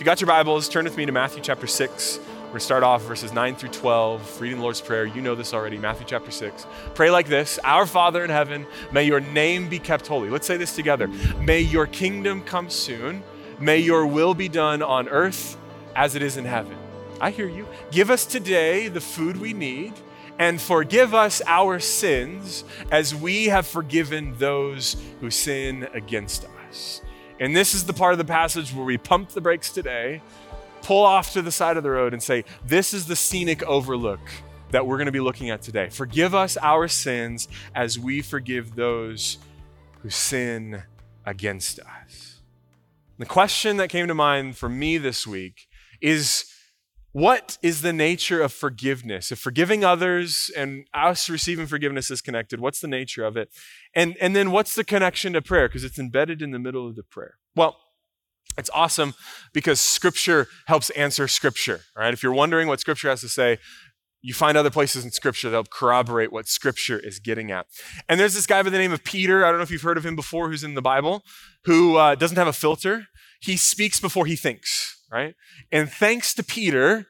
you got your Bibles, turn with me to Matthew chapter 6. We're going to start off verses 9 through 12, reading the Lord's Prayer. You know this already, Matthew chapter 6. Pray like this Our Father in heaven, may your name be kept holy. Let's say this together. May your kingdom come soon. May your will be done on earth as it is in heaven. I hear you. Give us today the food we need and forgive us our sins as we have forgiven those who sin against us. And this is the part of the passage where we pump the brakes today, pull off to the side of the road, and say, This is the scenic overlook that we're going to be looking at today. Forgive us our sins as we forgive those who sin against us. The question that came to mind for me this week is what is the nature of forgiveness? If forgiving others and us receiving forgiveness is connected, what's the nature of it? And, and then what's the connection to prayer? Because it's embedded in the middle of the prayer. Well, it's awesome because scripture helps answer scripture. Right. If you're wondering what scripture has to say, you find other places in scripture that help corroborate what scripture is getting at. And there's this guy by the name of Peter. I don't know if you've heard of him before, who's in the Bible, who uh, doesn't have a filter. He speaks before he thinks right? And thanks to Peter,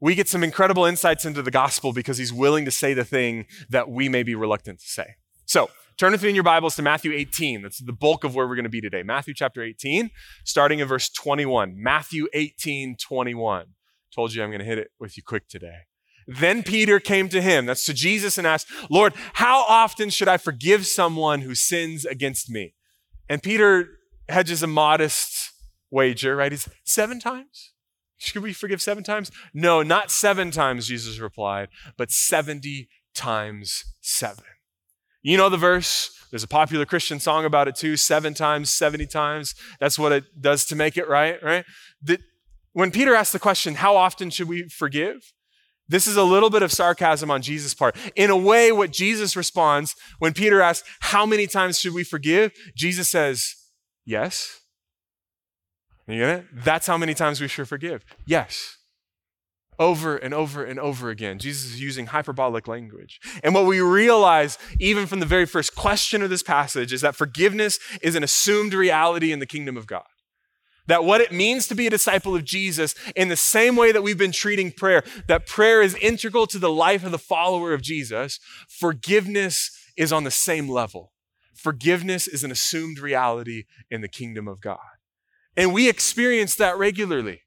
we get some incredible insights into the gospel because he's willing to say the thing that we may be reluctant to say. So, turn with me in your Bibles to Matthew 18. That's the bulk of where we're going to be today. Matthew chapter 18, starting in verse 21. Matthew 18, 21. Told you I'm going to hit it with you quick today. Then Peter came to him, that's to Jesus, and asked, Lord, how often should I forgive someone who sins against me? And Peter hedges a modest wager, right? He's seven times? Should we forgive seven times? No, not seven times, Jesus replied, but 70 times seven. You know the verse. There's a popular Christian song about it too seven times, 70 times. That's what it does to make it right, right? That when Peter asked the question, how often should we forgive? This is a little bit of sarcasm on Jesus' part. In a way, what Jesus responds when Peter asks, How many times should we forgive? Jesus says, Yes. You get it? That's how many times we should forgive. Yes. Over and over and over again. Jesus is using hyperbolic language. And what we realize, even from the very first question of this passage, is that forgiveness is an assumed reality in the kingdom of God. That what it means to be a disciple of Jesus, in the same way that we've been treating prayer, that prayer is integral to the life of the follower of Jesus, forgiveness is on the same level. Forgiveness is an assumed reality in the kingdom of God. And we experience that regularly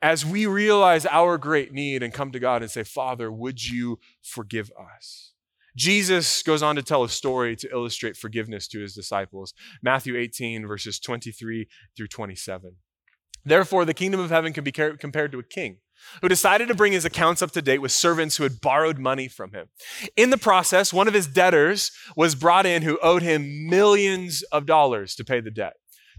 as we realize our great need and come to God and say, Father, would you forgive us? Jesus goes on to tell a story to illustrate forgiveness to his disciples. Matthew 18, verses 23 through 27. Therefore, the kingdom of heaven can be compared to a king who decided to bring his accounts up to date with servants who had borrowed money from him. In the process, one of his debtors was brought in who owed him millions of dollars to pay the debt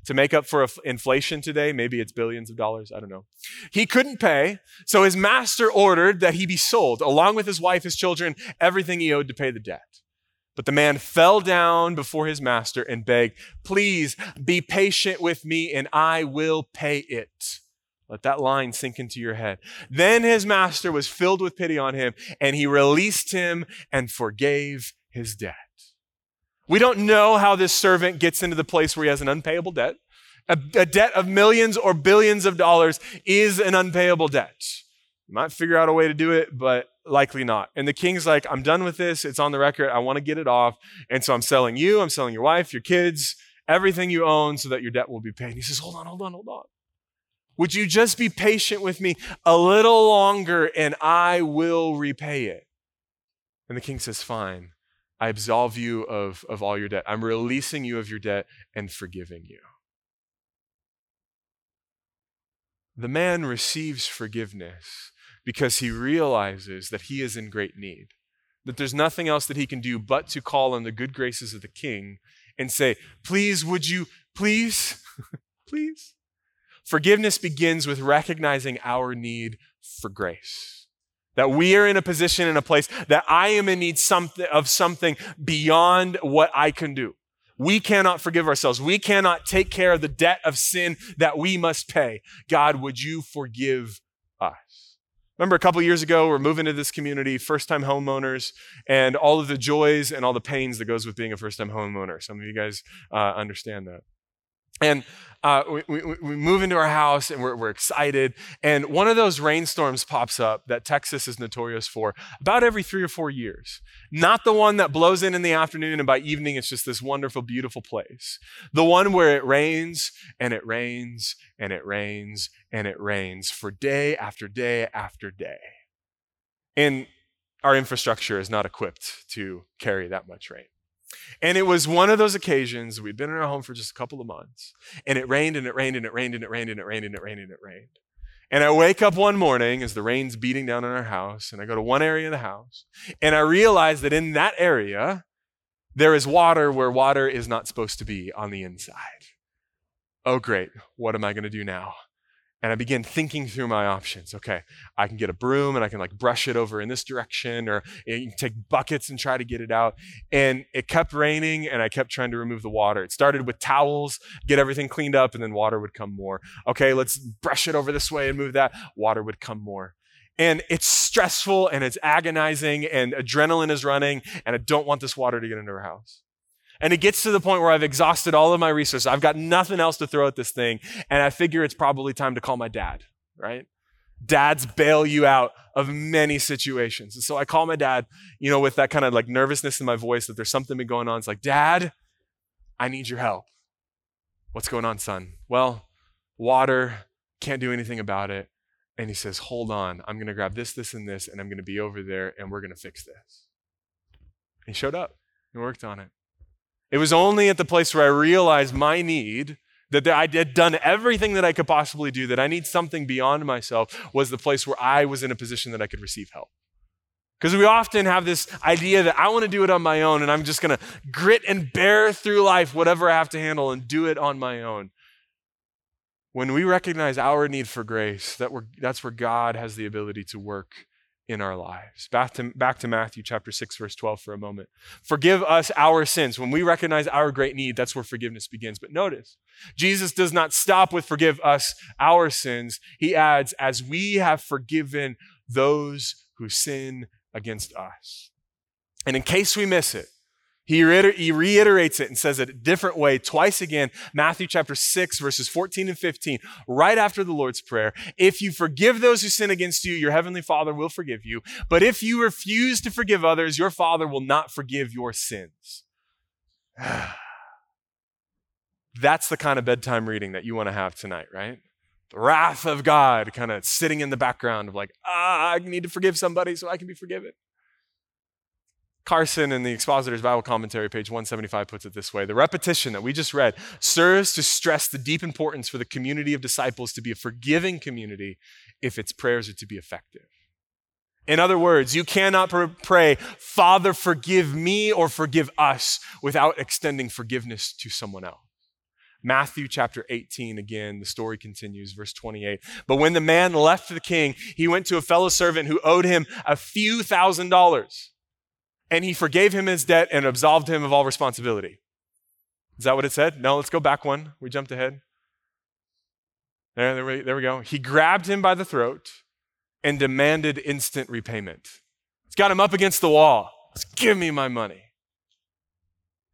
to make up for inflation today. Maybe it's billions of dollars. I don't know. He couldn't pay. So his master ordered that he be sold, along with his wife, his children, everything he owed to pay the debt. But the man fell down before his master and begged, Please be patient with me and I will pay it. Let that line sink into your head. Then his master was filled with pity on him and he released him and forgave his debt. We don't know how this servant gets into the place where he has an unpayable debt. A, a, debt of millions or billions of dollars is an unpayable debt. You might figure out a way to do it, but likely not. And the king's like, I'm done with this. It's on the record. I want to get it off. And so I'm selling you, I'm selling your wife, your kids, everything you own so that your debt will be paid. And he says, Hold on, hold on, hold on. Would you just be patient with me a little longer and I will repay it? And the king says, Fine. I absolve you of, of all your debt. I'm releasing you of your debt and forgiving you. The man receives forgiveness because he realizes that he is in great need, that there's nothing else that he can do but to call on the good graces of the king and say, Please, would you, please, please? Forgiveness begins with recognizing our need for grace. That we are in a position, in a place that I am in need something, of something beyond what I can do. We cannot forgive ourselves. We cannot take care of the debt of sin that we must pay. God, would you forgive us? Remember a couple years ago, we're moving to this community, first time homeowners, and all of the joys and all the pains that goes with being a first time homeowner. Some of you guys uh, understand that. And uh, we, we, we, move into our house and we're, we're excited. And one of those rainstorms pops up that Texas is notorious for about every three or four years. Not the one that blows in in the afternoon and by evening it's just this wonderful, beautiful place. The one where it rains and it rains and it rains and it rains for day after day after day. And our infrastructure is not equipped to carry that much rain. And it was one of those occasions, we'd been in our home for just a couple of months, and it rained and it rained and it rained and it rained and it rained and it rained and it rained. And I wake up one morning as the rain's beating down on our house, and I go to one area of the house, and I realize that in that area, there is water where water is not supposed to be on the inside. Oh, great. What am I going to do now? And I began thinking through my options. Okay, I can get a broom and I can like brush it over in this direction, or you can take buckets and try to get it out. And it kept raining, and I kept trying to remove the water. It started with towels, get everything cleaned up, and then water would come more. Okay, let's brush it over this way and move that. Water would come more. And it's stressful and it's agonizing, and adrenaline is running, and I don't want this water to get into our house. And it gets to the point where I've exhausted all of my resources. I've got nothing else to throw at this thing. And I figure it's probably time to call my dad, right? Dads bail you out of many situations. And so I call my dad, you know, with that kind of like nervousness in my voice that there's something been going on. It's like, Dad, I need your help. What's going on, son? Well, water, can't do anything about it. And he says, Hold on, I'm going to grab this, this, and this, and I'm going to be over there, and we're going to fix this. He showed up and worked on it. It was only at the place where I realized my need, that I had done everything that I could possibly do, that I need something beyond myself, was the place where I was in a position that I could receive help. Because we often have this idea that I want to do it on my own and I'm just going to grit and bear through life, whatever I have to handle, and do it on my own. When we recognize our need for grace, that that's where God has the ability to work in our lives. Back to, back to Matthew chapter 6, verse 12 for a moment. Forgive us our sins. When we recognize our great need, that's where forgiveness begins. But notice, Jesus does not stop with forgive us our sins. He adds, as we have forgiven those who sin against us. And in case we miss it, he, reiter- he reiterates it and says it a different way twice again. Matthew chapter 6, verses 14 and 15, right after the Lord's Prayer. If you forgive those who sin against you, your heavenly Father will forgive you. But if you refuse to forgive others, your Father will not forgive your sins. That's the kind of bedtime reading that you want to have tonight, right? The wrath of God kind of sitting in the background of like, ah, I need to forgive somebody so I can be forgiven. Carson in the Expositor's Bible Commentary, page 175, puts it this way The repetition that we just read serves to stress the deep importance for the community of disciples to be a forgiving community if its prayers are to be effective. In other words, you cannot pray, Father, forgive me or forgive us without extending forgiveness to someone else. Matthew chapter 18, again, the story continues, verse 28. But when the man left the king, he went to a fellow servant who owed him a few thousand dollars and he forgave him his debt and absolved him of all responsibility. Is that what it said? No, let's go back one. We jumped ahead. There, there, we, there we go. He grabbed him by the throat and demanded instant repayment. He's got him up against the wall. Just give me my money.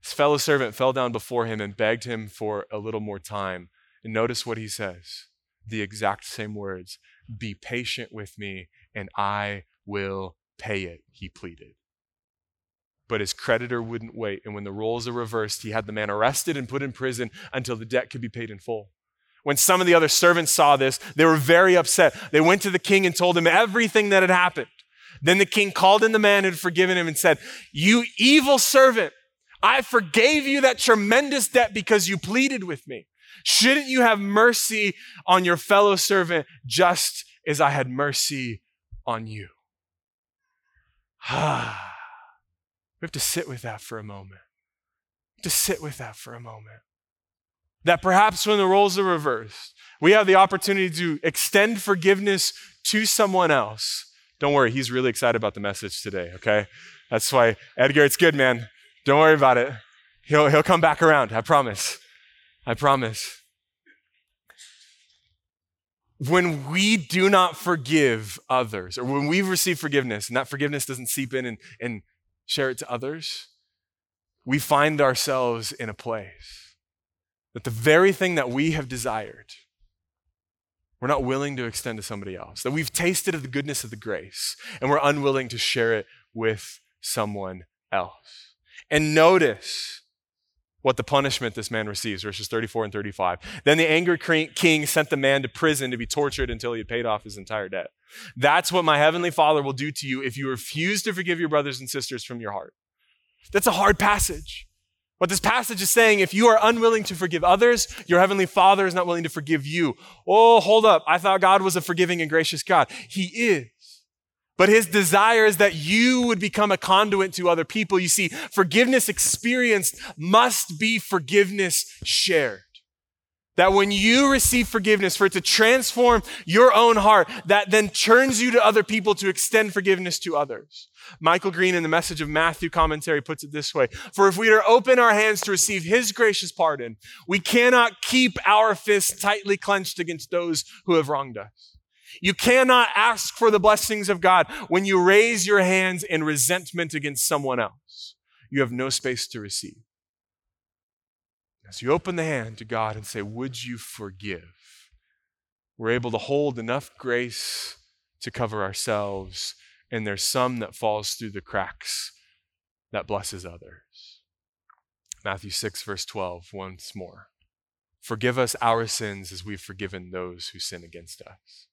His fellow servant fell down before him and begged him for a little more time. And notice what he says the exact same words Be patient with me, and I will pay it, he pleaded but his creditor wouldn't wait. And when the roles are reversed, he had the man arrested and put in prison until the debt could be paid in full. When some of the other servants saw this, they were very upset. They went to the king and told him everything that had happened. Then the king called in the man who had forgiven him and said, You evil servant, I forgave you that tremendous debt because you pleaded with me. Shouldn't you have mercy on your fellow servant just as I had mercy on you? Ah. We have to sit with that for a moment. To sit with that for a moment. That perhaps when the roles are reversed, we have the opportunity to extend forgiveness to someone else. Don't worry, he's really excited about the message today, okay? That's why, Edgar, it's good, man. Don't worry about it. He'll, he'll come back around, I promise. I promise. When we do not forgive others, or when we've received forgiveness and that forgiveness doesn't seep in and, and share it to others, we find ourselves in a place that the very thing that we have desired, we're not willing to extend to somebody else. That we've tasted of the goodness of the grace and we're unwilling to share it with someone else. And notice what the punishment this man receives, verses 34 and 35. Then the angry king sent the man to prison to be tortured until he had paid off his entire debt. That's what my heavenly Father will do to you if you refuse to forgive your brothers and sisters from your heart. That's a hard passage. What this passage is saying, if you are unwilling to forgive others, your heavenly Father is not willing to forgive you. Oh, hold up. I thought God was a forgiving and gracious God. He is. But his desire is that you would become a conduit to other people. You see, forgiveness experienced must be forgiveness shared. That when you receive forgiveness, for it to transform your own heart, that then turns you to other people to extend forgiveness to others. Michael Green in the message of Matthew commentary puts it this way For if we are open our hands to receive his gracious pardon, we cannot keep our fists tightly clenched against those who have wronged us. You cannot ask for the blessings of God when you raise your hands in resentment against someone else. You have no space to receive. As you open the hand to God and say, Would you forgive? We're able to hold enough grace to cover ourselves, and there's some that falls through the cracks that blesses others. Matthew 6, verse 12, once more. Forgive us our sins as we've forgiven those who sin against us.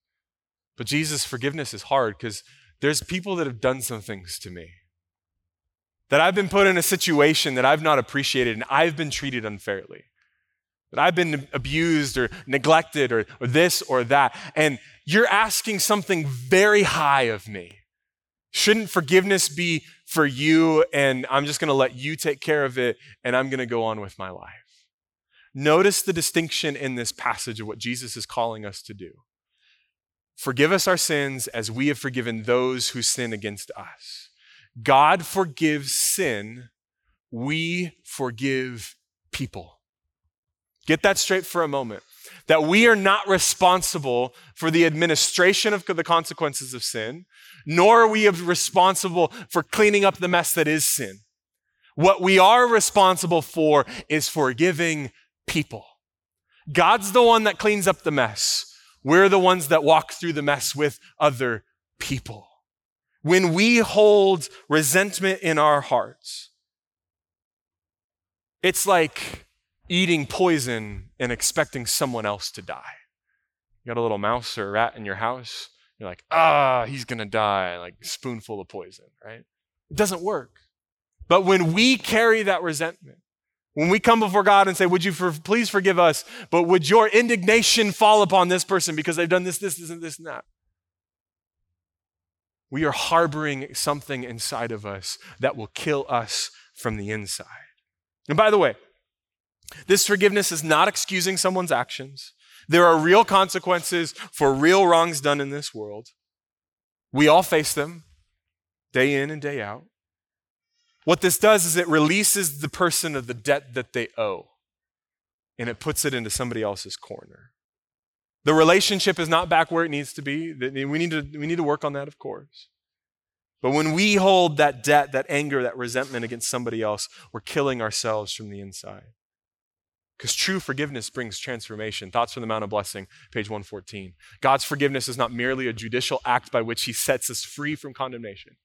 But Jesus' forgiveness is hard because there's people that have done some things to me that I've been put in a situation that I've not appreciated and I've been treated unfairly. That I've been abused or neglected or, or this or that. And you're asking something very high of me. Shouldn't forgiveness be for you and I'm just going to let you take care of it and I'm going to go on with my life? Notice the distinction in this passage of what Jesus is calling us to do. Forgive us our sins as we have forgiven those who sin against us. God forgives sin, we forgive people. Get that straight for a moment. That we are not responsible for the administration of the consequences of sin, nor are we responsible for cleaning up the mess that is sin. What we are responsible for is forgiving people. God's the one that cleans up the mess. We're the ones that walk through the mess with other people when we hold resentment in our hearts, it's like eating poison and expecting someone else to die. You got a little mouse or a rat in your house, you're like, ah, he's gonna die, like spoonful of poison, right? It doesn't work. But when we carry that resentment, when we come before God and say, Would you for, please forgive us, but would your indignation fall upon this person because they've done this, this, this, and this, and that? we are harboring something inside of us that will kill us from the inside. And by the way, this forgiveness is not excusing someone's actions. There are real consequences for real wrongs done in this world. We all face them day in and day out. What this does is it releases the person of the debt that they owe and it puts it into somebody else's corner. The relationship is not back where it needs to be. We need to, we need to work on that, of course. But when we hold that debt, that anger, that resentment against somebody else, we're killing ourselves from the inside. Because true forgiveness brings transformation. Thoughts from the Mount of Blessing, page 114. God's forgiveness is not merely a judicial act by which he sets us free from condemnation.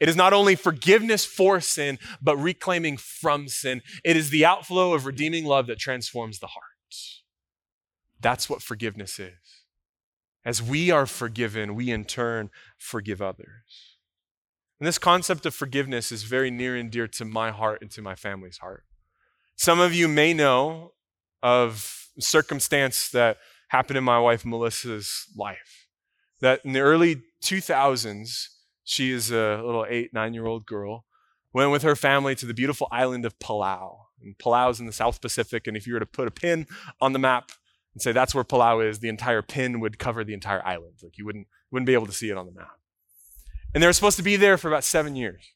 It is not only forgiveness for sin, but reclaiming from sin. It is the outflow of redeeming love that transforms the heart. That's what forgiveness is. As we are forgiven, we in turn forgive others. And this concept of forgiveness is very near and dear to my heart and to my family's heart. Some of you may know of circumstance that happened in my wife Melissa's life. That in the early 2000s, she is a little eight, nine year old girl, went with her family to the beautiful island of Palau. And Palau is in the South Pacific, and if you were to put a pin on the map, and say that's where Palau is, the entire pin would cover the entire island. Like you wouldn't, wouldn't be able to see it on the map. And they were supposed to be there for about seven years.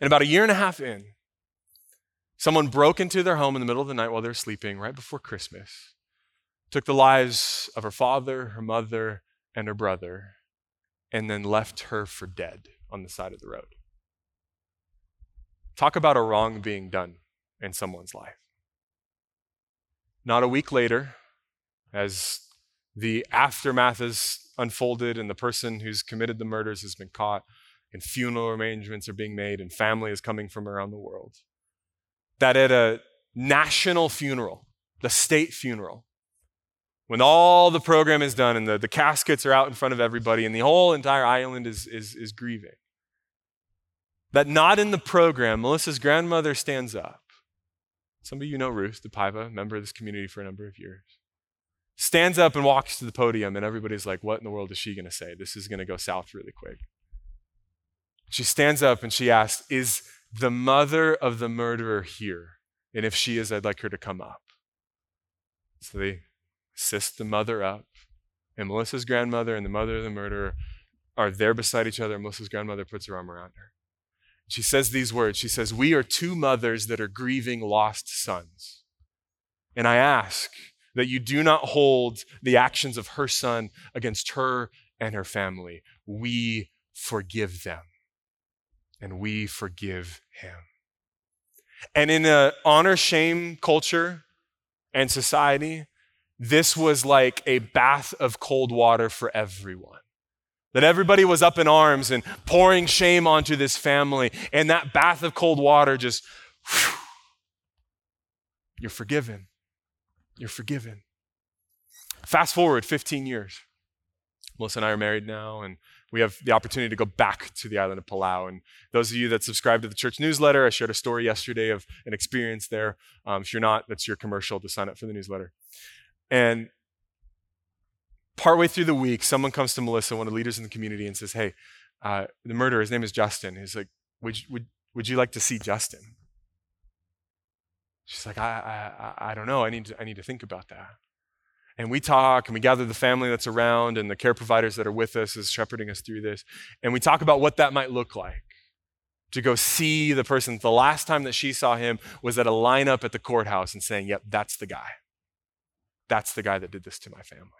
And about a year and a half in, someone broke into their home in the middle of the night while they were sleeping, right before Christmas, took the lives of her father, her mother, and her brother, and then left her for dead on the side of the road. Talk about a wrong being done in someone's life. Not a week later, as the aftermath is unfolded and the person who's committed the murders has been caught, and funeral arrangements are being made, and family is coming from around the world. That at a national funeral, the state funeral, when all the program is done and the, the caskets are out in front of everybody and the whole entire island is, is, is grieving, that not in the program, Melissa's grandmother stands up. Some of you know Ruth DePaiva, a member of this community for a number of years. Stands up and walks to the podium, and everybody's like, What in the world is she going to say? This is going to go south really quick. She stands up and she asks, Is the mother of the murderer here? And if she is, I'd like her to come up. So they assist the mother up, and Melissa's grandmother and the mother of the murderer are there beside each other. Melissa's grandmother puts her arm around her. She says these words She says, We are two mothers that are grieving lost sons. And I ask that you do not hold the actions of her son against her and her family. We forgive them and we forgive him. And in an honor shame culture and society, this was like a bath of cold water for everyone. That everybody was up in arms and pouring shame onto this family, and that bath of cold water just, whew, you're forgiven. You're forgiven. Fast forward 15 years. Melissa and I are married now, and we have the opportunity to go back to the island of Palau. And those of you that subscribe to the church newsletter, I shared a story yesterday of an experience there. Um, if you're not, that's your commercial to sign up for the newsletter. And partway through the week, someone comes to Melissa, one of the leaders in the community, and says, Hey, uh, the murderer, his name is Justin. He's like, Would, would, would you like to see Justin? She's like, I, I, I don't know. I need, to, I need to think about that. And we talk and we gather the family that's around and the care providers that are with us is shepherding us through this. And we talk about what that might look like to go see the person. The last time that she saw him was at a lineup at the courthouse and saying, Yep, that's the guy. That's the guy that did this to my family.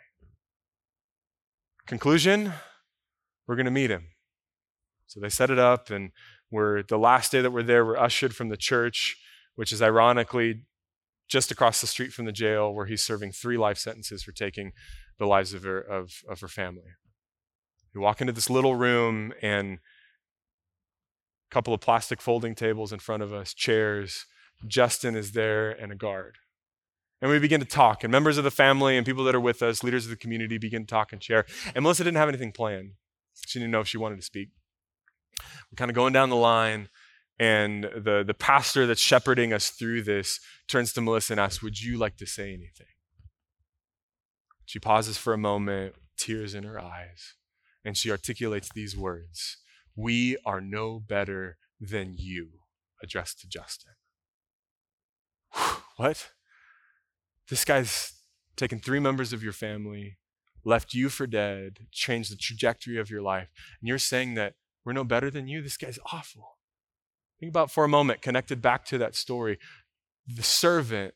Conclusion we're going to meet him. So they set it up, and we're the last day that we're there, we're ushered from the church, which is ironically just across the street from the jail where he's serving three life sentences for taking the lives of her, of, of her family. We walk into this little room and a couple of plastic folding tables in front of us, chairs. Justin is there and a guard. And we begin to talk, and members of the family and people that are with us, leaders of the community, begin to talk and share. And Melissa didn't have anything planned. She didn't know if she wanted to speak. We're kind of going down the line, and the, the pastor that's shepherding us through this turns to Melissa and asks, Would you like to say anything? She pauses for a moment, tears in her eyes, and she articulates these words We are no better than you, addressed to Justin. what? This guy's taken three members of your family, left you for dead, changed the trajectory of your life, and you're saying that we're no better than you? This guy's awful. Think about for a moment, connected back to that story. The servant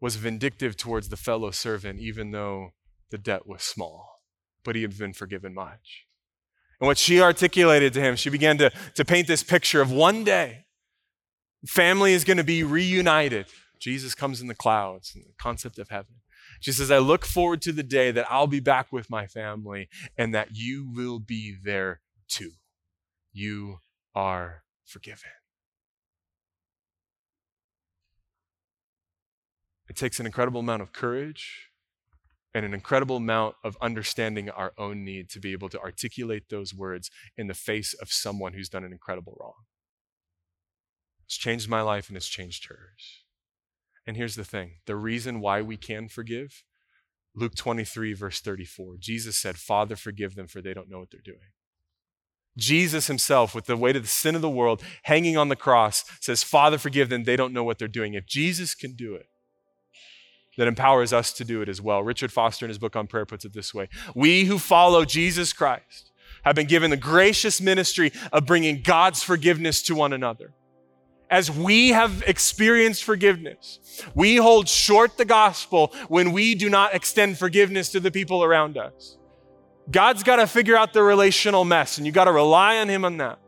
was vindictive towards the fellow servant, even though the debt was small, but he had been forgiven much. And what she articulated to him, she began to, to paint this picture of one day, family is going to be reunited. Jesus comes in the clouds, and the concept of heaven. She says, I look forward to the day that I'll be back with my family and that you will be there too. You are forgiven. It takes an incredible amount of courage and an incredible amount of understanding our own need to be able to articulate those words in the face of someone who's done an incredible wrong. It's changed my life and it's changed hers. And here's the thing the reason why we can forgive Luke 23, verse 34. Jesus said, Father, forgive them, for they don't know what they're doing. Jesus himself, with the weight of the sin of the world hanging on the cross, says, Father, forgive them, they don't know what they're doing. If Jesus can do it, that empowers us to do it as well. Richard Foster, in his book on prayer, puts it this way We who follow Jesus Christ have been given the gracious ministry of bringing God's forgiveness to one another as we have experienced forgiveness, we hold short the gospel when we do not extend forgiveness to the people around us. God's got to figure out the relational mess, and you got to rely on Him on that.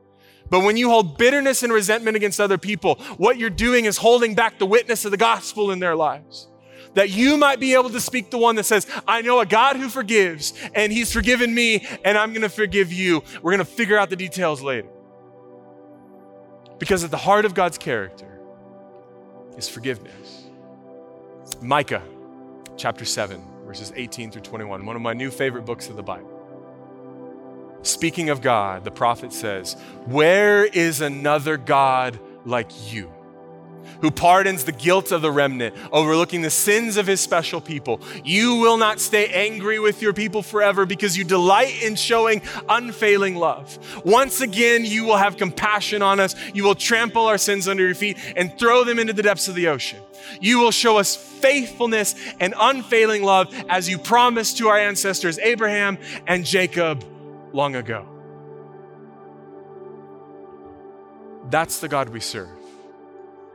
But when you hold bitterness and resentment against other people, what you're doing is holding back the witness of the gospel in their lives. that you might be able to speak the one that says, I know a God who forgives, and he's forgiven me, and I'm going to forgive you. We're going to figure out the details later. Because at the heart of God's character is forgiveness. Micah chapter 7, verses 18 through 21, one of my new favorite books of the Bible. Speaking of God, the prophet says, Where is another God like you? Who pardons the guilt of the remnant, overlooking the sins of his special people. You will not stay angry with your people forever because you delight in showing unfailing love. Once again, you will have compassion on us. You will trample our sins under your feet and throw them into the depths of the ocean. You will show us faithfulness and unfailing love as you promised to our ancestors, Abraham and Jacob, long ago. That's the God we serve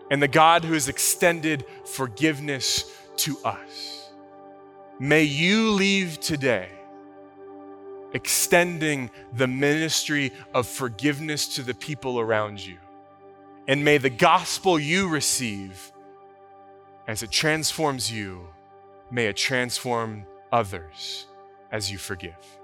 and the God who has extended forgiveness to us. May you leave today extending the ministry of forgiveness to the people around you. And may the gospel you receive, as it transforms you, may it transform others as you forgive.